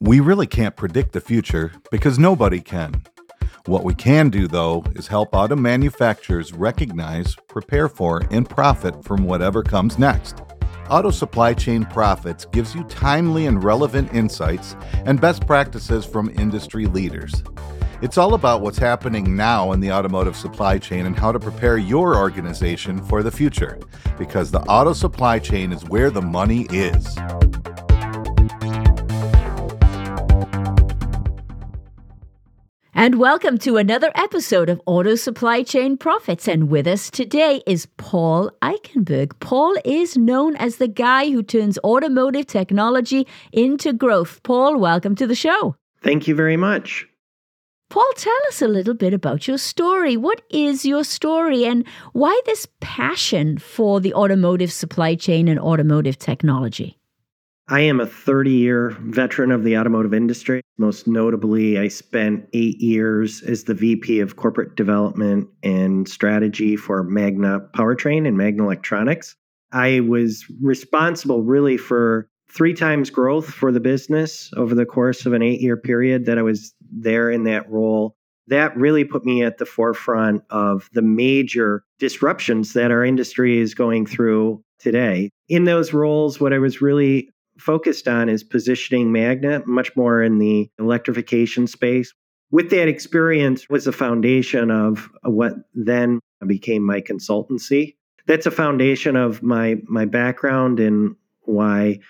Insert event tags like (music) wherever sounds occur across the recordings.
We really can't predict the future because nobody can. What we can do, though, is help auto manufacturers recognize, prepare for, and profit from whatever comes next. Auto Supply Chain Profits gives you timely and relevant insights and best practices from industry leaders. It's all about what's happening now in the automotive supply chain and how to prepare your organization for the future, because the auto supply chain is where the money is. And welcome to another episode of Auto Supply Chain Profits. And with us today is Paul Eichenberg. Paul is known as the guy who turns automotive technology into growth. Paul, welcome to the show. Thank you very much. Paul, tell us a little bit about your story. What is your story and why this passion for the automotive supply chain and automotive technology? I am a 30 year veteran of the automotive industry. Most notably, I spent eight years as the VP of corporate development and strategy for Magna Powertrain and Magna Electronics. I was responsible really for three times growth for the business over the course of an eight year period that I was there in that role. That really put me at the forefront of the major disruptions that our industry is going through today. In those roles, what I was really focused on is positioning Magna much more in the electrification space. With that experience was the foundation of what then became my consultancy. That's a foundation of my my background and why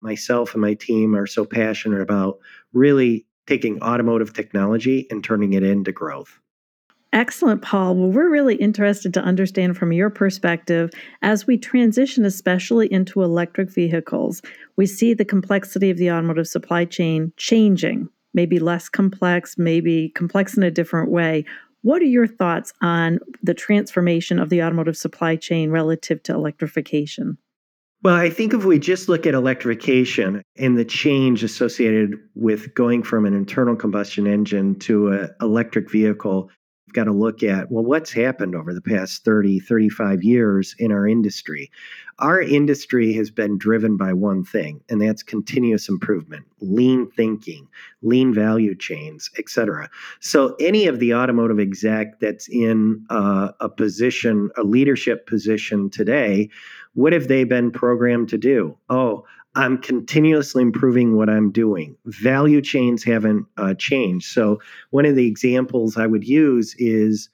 myself and my team are so passionate about really taking automotive technology and turning it into growth. Excellent, Paul. Well, we're really interested to understand from your perspective as we transition, especially into electric vehicles, we see the complexity of the automotive supply chain changing, maybe less complex, maybe complex in a different way. What are your thoughts on the transformation of the automotive supply chain relative to electrification? Well, I think if we just look at electrification and the change associated with going from an internal combustion engine to an electric vehicle, got to look at well what's happened over the past 30 35 years in our industry? Our industry has been driven by one thing and that's continuous improvement lean thinking lean value chains etc so any of the automotive exec that's in uh, a position a leadership position today what have they been programmed to do? Oh I'm continuously improving what I'm doing. Value chains haven't uh, changed. So, one of the examples I would use is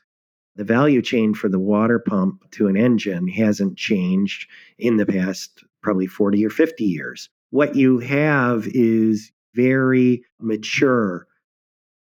the value chain for the water pump to an engine hasn't changed in the past probably 40 or 50 years. What you have is very mature.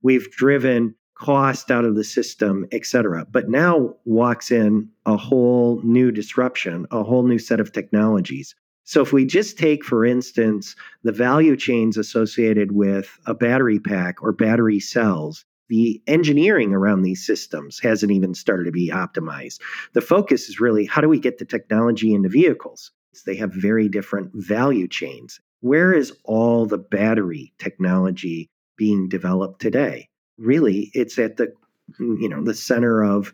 We've driven cost out of the system, et cetera. But now walks in a whole new disruption, a whole new set of technologies. So, if we just take, for instance, the value chains associated with a battery pack or battery cells, the engineering around these systems hasn't even started to be optimized. The focus is really how do we get the technology into vehicles? They have very different value chains. Where is all the battery technology being developed today? Really, it's at the you know the center of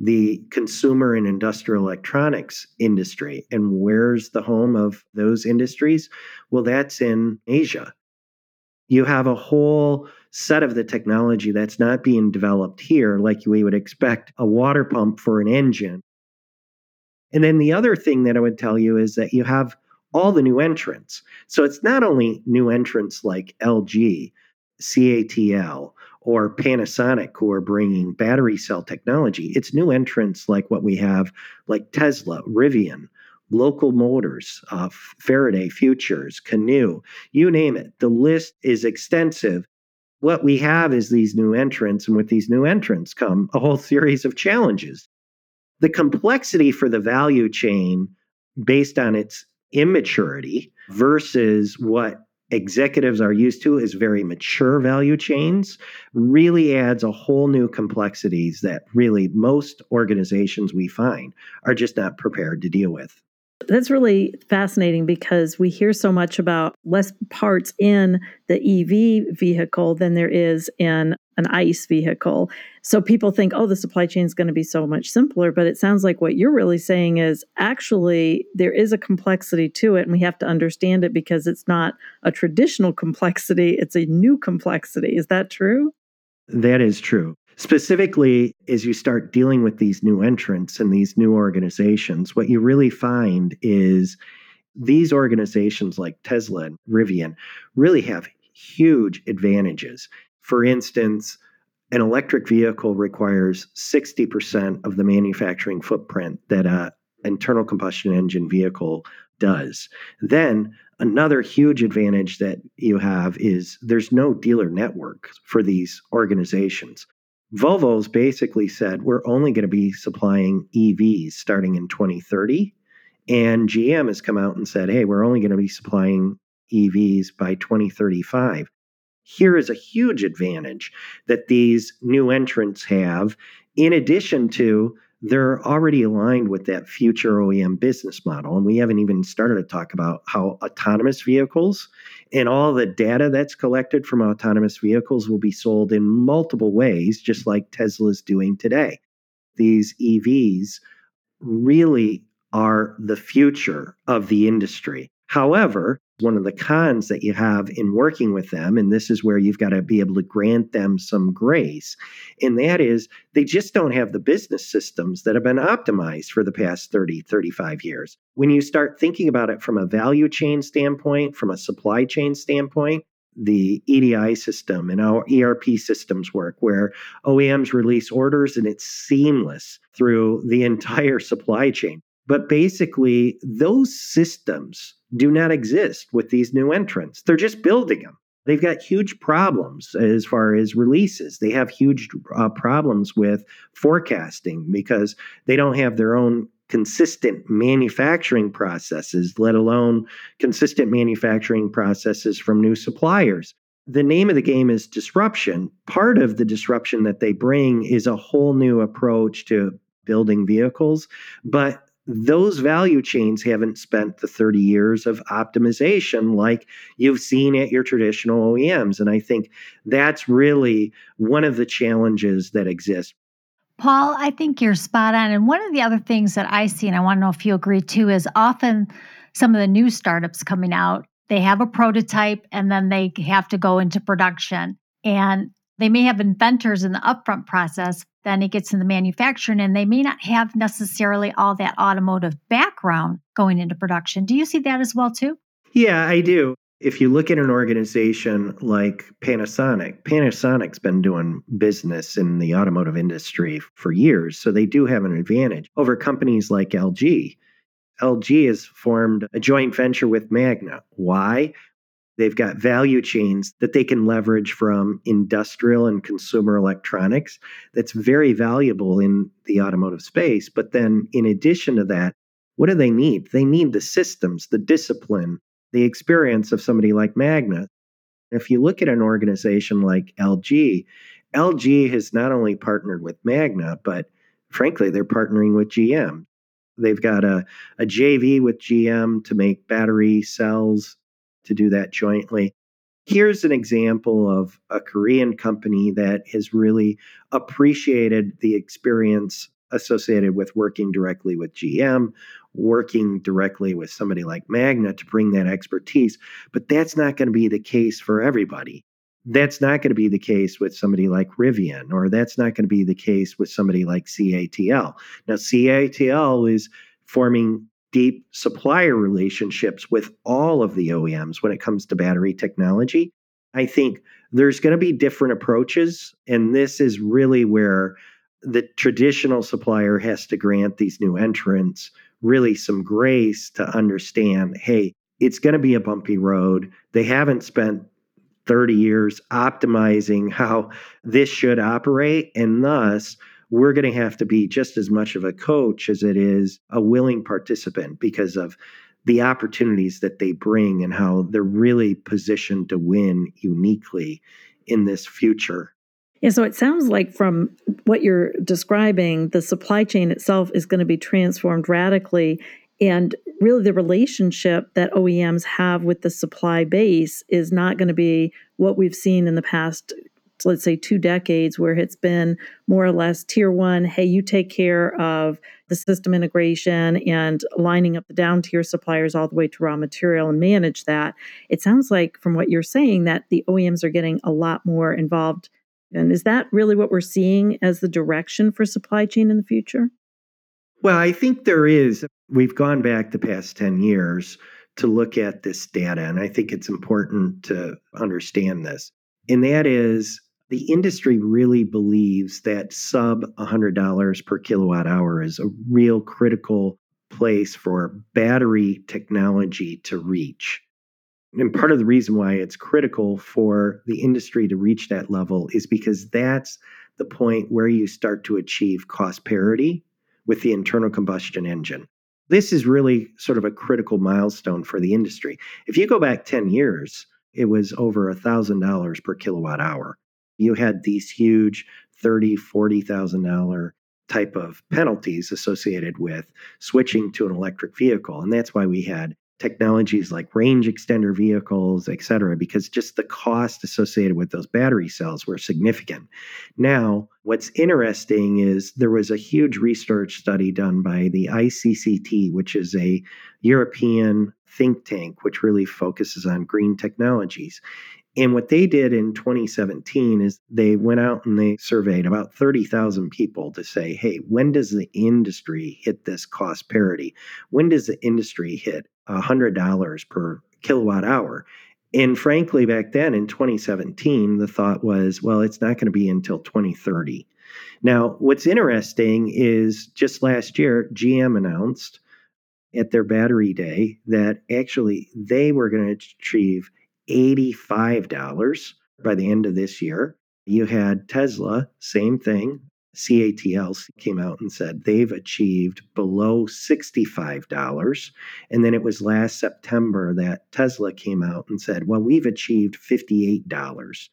the consumer and industrial electronics industry. And where's the home of those industries? Well, that's in Asia. You have a whole set of the technology that's not being developed here, like we would expect a water pump for an engine. And then the other thing that I would tell you is that you have all the new entrants. So it's not only new entrants like LG, CATL, or Panasonic who are bringing battery cell technology. It's new entrants like what we have, like Tesla, Rivian, Local Motors, uh, Faraday Futures, Canoo, you name it. The list is extensive. What we have is these new entrants, and with these new entrants come a whole series of challenges. The complexity for the value chain based on its immaturity versus what executives are used to is very mature value chains really adds a whole new complexities that really most organizations we find are just not prepared to deal with. That's really fascinating because we hear so much about less parts in the EV vehicle than there is in an ICE vehicle. So people think, oh, the supply chain is going to be so much simpler. But it sounds like what you're really saying is actually there is a complexity to it, and we have to understand it because it's not a traditional complexity, it's a new complexity. Is that true? That is true. Specifically, as you start dealing with these new entrants and these new organizations, what you really find is these organizations like Tesla and Rivian really have huge advantages. For instance, an electric vehicle requires 60% of the manufacturing footprint that an internal combustion engine vehicle does. Then another huge advantage that you have is there's no dealer network for these organizations. Volvo's basically said we're only going to be supplying EVs starting in 2030. And GM has come out and said, hey, we're only going to be supplying EVs by 2035. Here is a huge advantage that these new entrants have, in addition to they're already aligned with that future OEM business model. And we haven't even started to talk about how autonomous vehicles and all the data that's collected from autonomous vehicles will be sold in multiple ways, just like Tesla's doing today. These EVs really are the future of the industry. However, one of the cons that you have in working with them, and this is where you've got to be able to grant them some grace, and that is they just don't have the business systems that have been optimized for the past 30, 35 years. When you start thinking about it from a value chain standpoint, from a supply chain standpoint, the EDI system and our ERP systems work, where OEMs release orders and it's seamless through the entire (laughs) supply chain. But basically, those systems do not exist with these new entrants. They're just building them. They've got huge problems as far as releases. They have huge uh, problems with forecasting because they don't have their own consistent manufacturing processes, let alone consistent manufacturing processes from new suppliers. The name of the game is disruption. Part of the disruption that they bring is a whole new approach to building vehicles, but those value chains haven't spent the 30 years of optimization like you've seen at your traditional OEMs. And I think that's really one of the challenges that exist. Paul, I think you're spot on. And one of the other things that I see, and I want to know if you agree too, is often some of the new startups coming out, they have a prototype and then they have to go into production. And they may have inventors in the upfront process, then it gets in the manufacturing, and they may not have necessarily all that automotive background going into production. Do you see that as well, too? Yeah, I do. If you look at an organization like Panasonic, Panasonic's been doing business in the automotive industry for years, so they do have an advantage over companies like LG. LG has formed a joint venture with Magna. Why? They've got value chains that they can leverage from industrial and consumer electronics that's very valuable in the automotive space. But then, in addition to that, what do they need? They need the systems, the discipline, the experience of somebody like Magna. If you look at an organization like LG, LG has not only partnered with Magna, but frankly, they're partnering with GM. They've got a, a JV with GM to make battery cells to do that jointly. Here's an example of a Korean company that has really appreciated the experience associated with working directly with GM, working directly with somebody like Magna to bring that expertise. But that's not going to be the case for everybody. That's not going to be the case with somebody like Rivian, or that's not going to be the case with somebody like CATL. Now, CATL is forming deep supplier relationships with all of the OEMs when it comes to battery technology. I think there's going to be different approaches. And this is really where the traditional supplier has to grant these new entrants really some grace to understand hey, it's going to be a bumpy road. They haven't spent 30 years optimizing how this should operate. And thus, we're going to have to be just as much of a coach as it is a willing participant because of the opportunities that they bring and how they're really positioned to win uniquely in this future. Yeah, so it sounds like from what you're describing, the supply chain itself is going to be transformed radically. And really, the relationship that OEMs have with the supply base is not going to be what we've seen in the past let's say, two decades where it's been more or less tier one, hey, you take care of the system integration and lining up the down tier suppliers all the way to raw material and manage that. It sounds like, from what you're saying, that the OEMs are getting a lot more involved. And is that really what we're seeing as the direction for supply chain in the future? Well, I think there is. We've gone back the past 10 years to look at this data, and I think it's important to understand this. And that is the industry really believes that sub $100 per kilowatt hour is a real critical place for battery technology to reach. And part of the reason why it's critical for the industry to reach that level is because that's the point where you start to achieve cost parity with the internal combustion engine. This is really sort of a critical milestone for the industry. If you go back 10 years, it was over $1,000 per kilowatt hour. You had these huge $30,000, $40,000 type of penalties associated with switching to an electric vehicle. And that's why we had technologies like range extender vehicles, et cetera, because just the cost associated with those battery cells were significant. Now, what's interesting is there was a huge research study done by the ICCT, which is a European think tank which really focuses on green technologies. And what they did in 2017 is they went out and they surveyed about 30,000 people to say, hey, when does the industry hit this cost parity? When does the industry hit $100 per kilowatt hour? And frankly, back then in 2017, the thought was, well, it's not going to be until 2030. Now, what's interesting is just last year, GM announced at their battery day that actually they were going to achieve $85 by the end of this year. You had Tesla, same thing. CATL came out and said they've achieved below $65. And then it was last September that Tesla came out and said, well, we've achieved $58.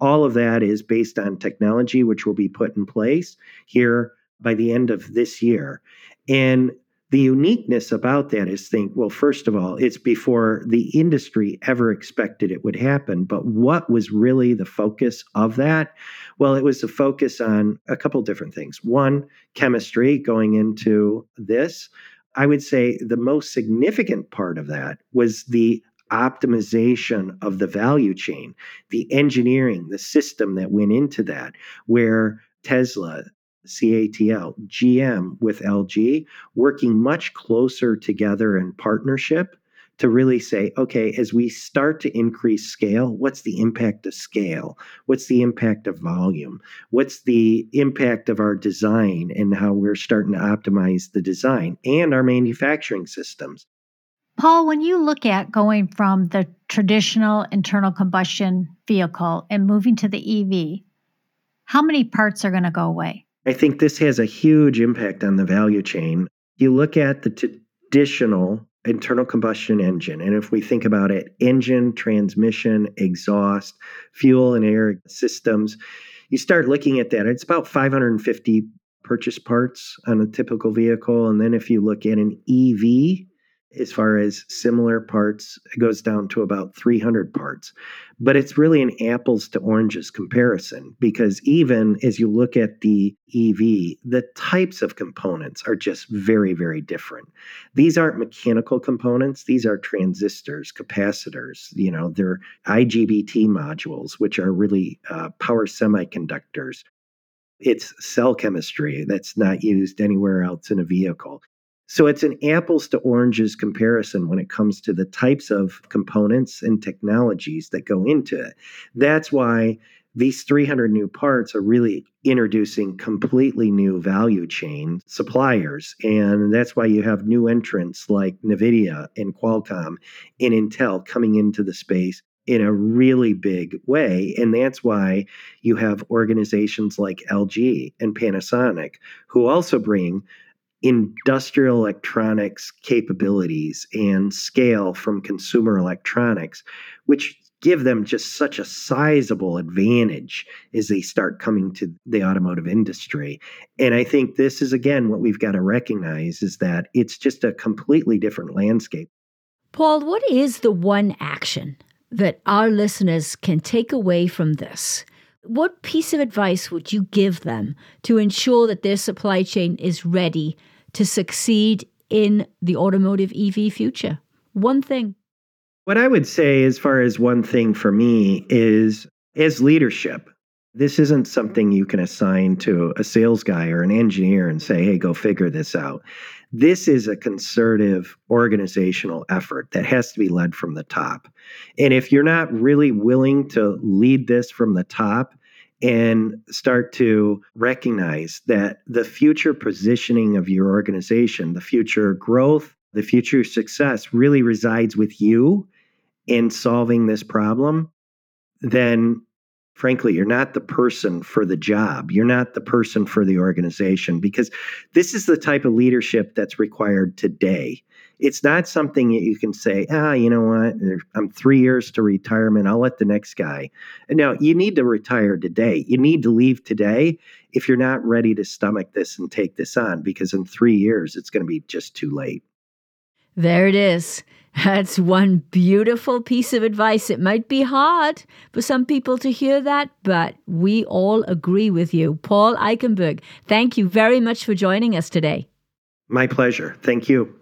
All of that is based on technology which will be put in place here by the end of this year. And the uniqueness about that is think, well, first of all, it's before the industry ever expected it would happen. But what was really the focus of that? Well, it was the focus on a couple different things. One, chemistry going into this. I would say the most significant part of that was the optimization of the value chain, the engineering, the system that went into that, where Tesla, CATL, GM with LG, working much closer together in partnership to really say, okay, as we start to increase scale, what's the impact of scale? What's the impact of volume? What's the impact of our design and how we're starting to optimize the design and our manufacturing systems? Paul, when you look at going from the traditional internal combustion vehicle and moving to the EV, how many parts are going to go away? I think this has a huge impact on the value chain. You look at the traditional internal combustion engine, and if we think about it, engine, transmission, exhaust, fuel and air systems, you start looking at that. It's about 550 purchase parts on a typical vehicle. And then if you look at an EV, as far as similar parts, it goes down to about 300 parts. But it's really an apples to oranges comparison because even as you look at the EV, the types of components are just very, very different. These aren't mechanical components, these are transistors, capacitors, you know, they're IGBT modules, which are really uh, power semiconductors. It's cell chemistry that's not used anywhere else in a vehicle. So it's an apples to oranges comparison when it comes to the types of components and technologies that go into it. That's why these 300 new parts are really introducing completely new value chain suppliers. And that's why you have new entrants like NVIDIA and Qualcomm and Intel coming into the space in a really big way. And that's why you have organizations like LG and Panasonic who also bring industrial electronics capabilities and scale from consumer electronics, which give them just such a sizable advantage as they start coming to the automotive industry. And I think this is again what we've got to recognize is that it's just a completely different landscape. Paul, what is the one action that our listeners can take away from this? What piece of advice would you give them to ensure that their supply chain is ready to succeed in the automotive EV future? One thing. What I would say, as far as one thing for me, is as leadership, this isn't something you can assign to a sales guy or an engineer and say, hey, go figure this out. This is a concerted organizational effort that has to be led from the top. And if you're not really willing to lead this from the top and start to recognize that the future positioning of your organization, the future growth, the future success really resides with you in solving this problem, then frankly, you're not the person for the job. You're not the person for the organization because this is the type of leadership that's required today. It's not something that you can say, ah, you know what, I'm three years to retirement. I'll let the next guy. No, you need to retire today. You need to leave today if you're not ready to stomach this and take this on because in three years, it's going to be just too late. There it is. That's one beautiful piece of advice. It might be hard for some people to hear that, but we all agree with you. Paul Eichenberg, thank you very much for joining us today. My pleasure. Thank you.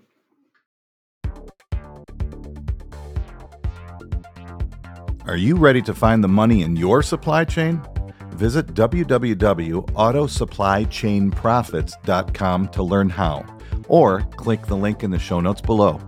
Are you ready to find the money in your supply chain? Visit www.autosupplychainprofits.com to learn how, or click the link in the show notes below.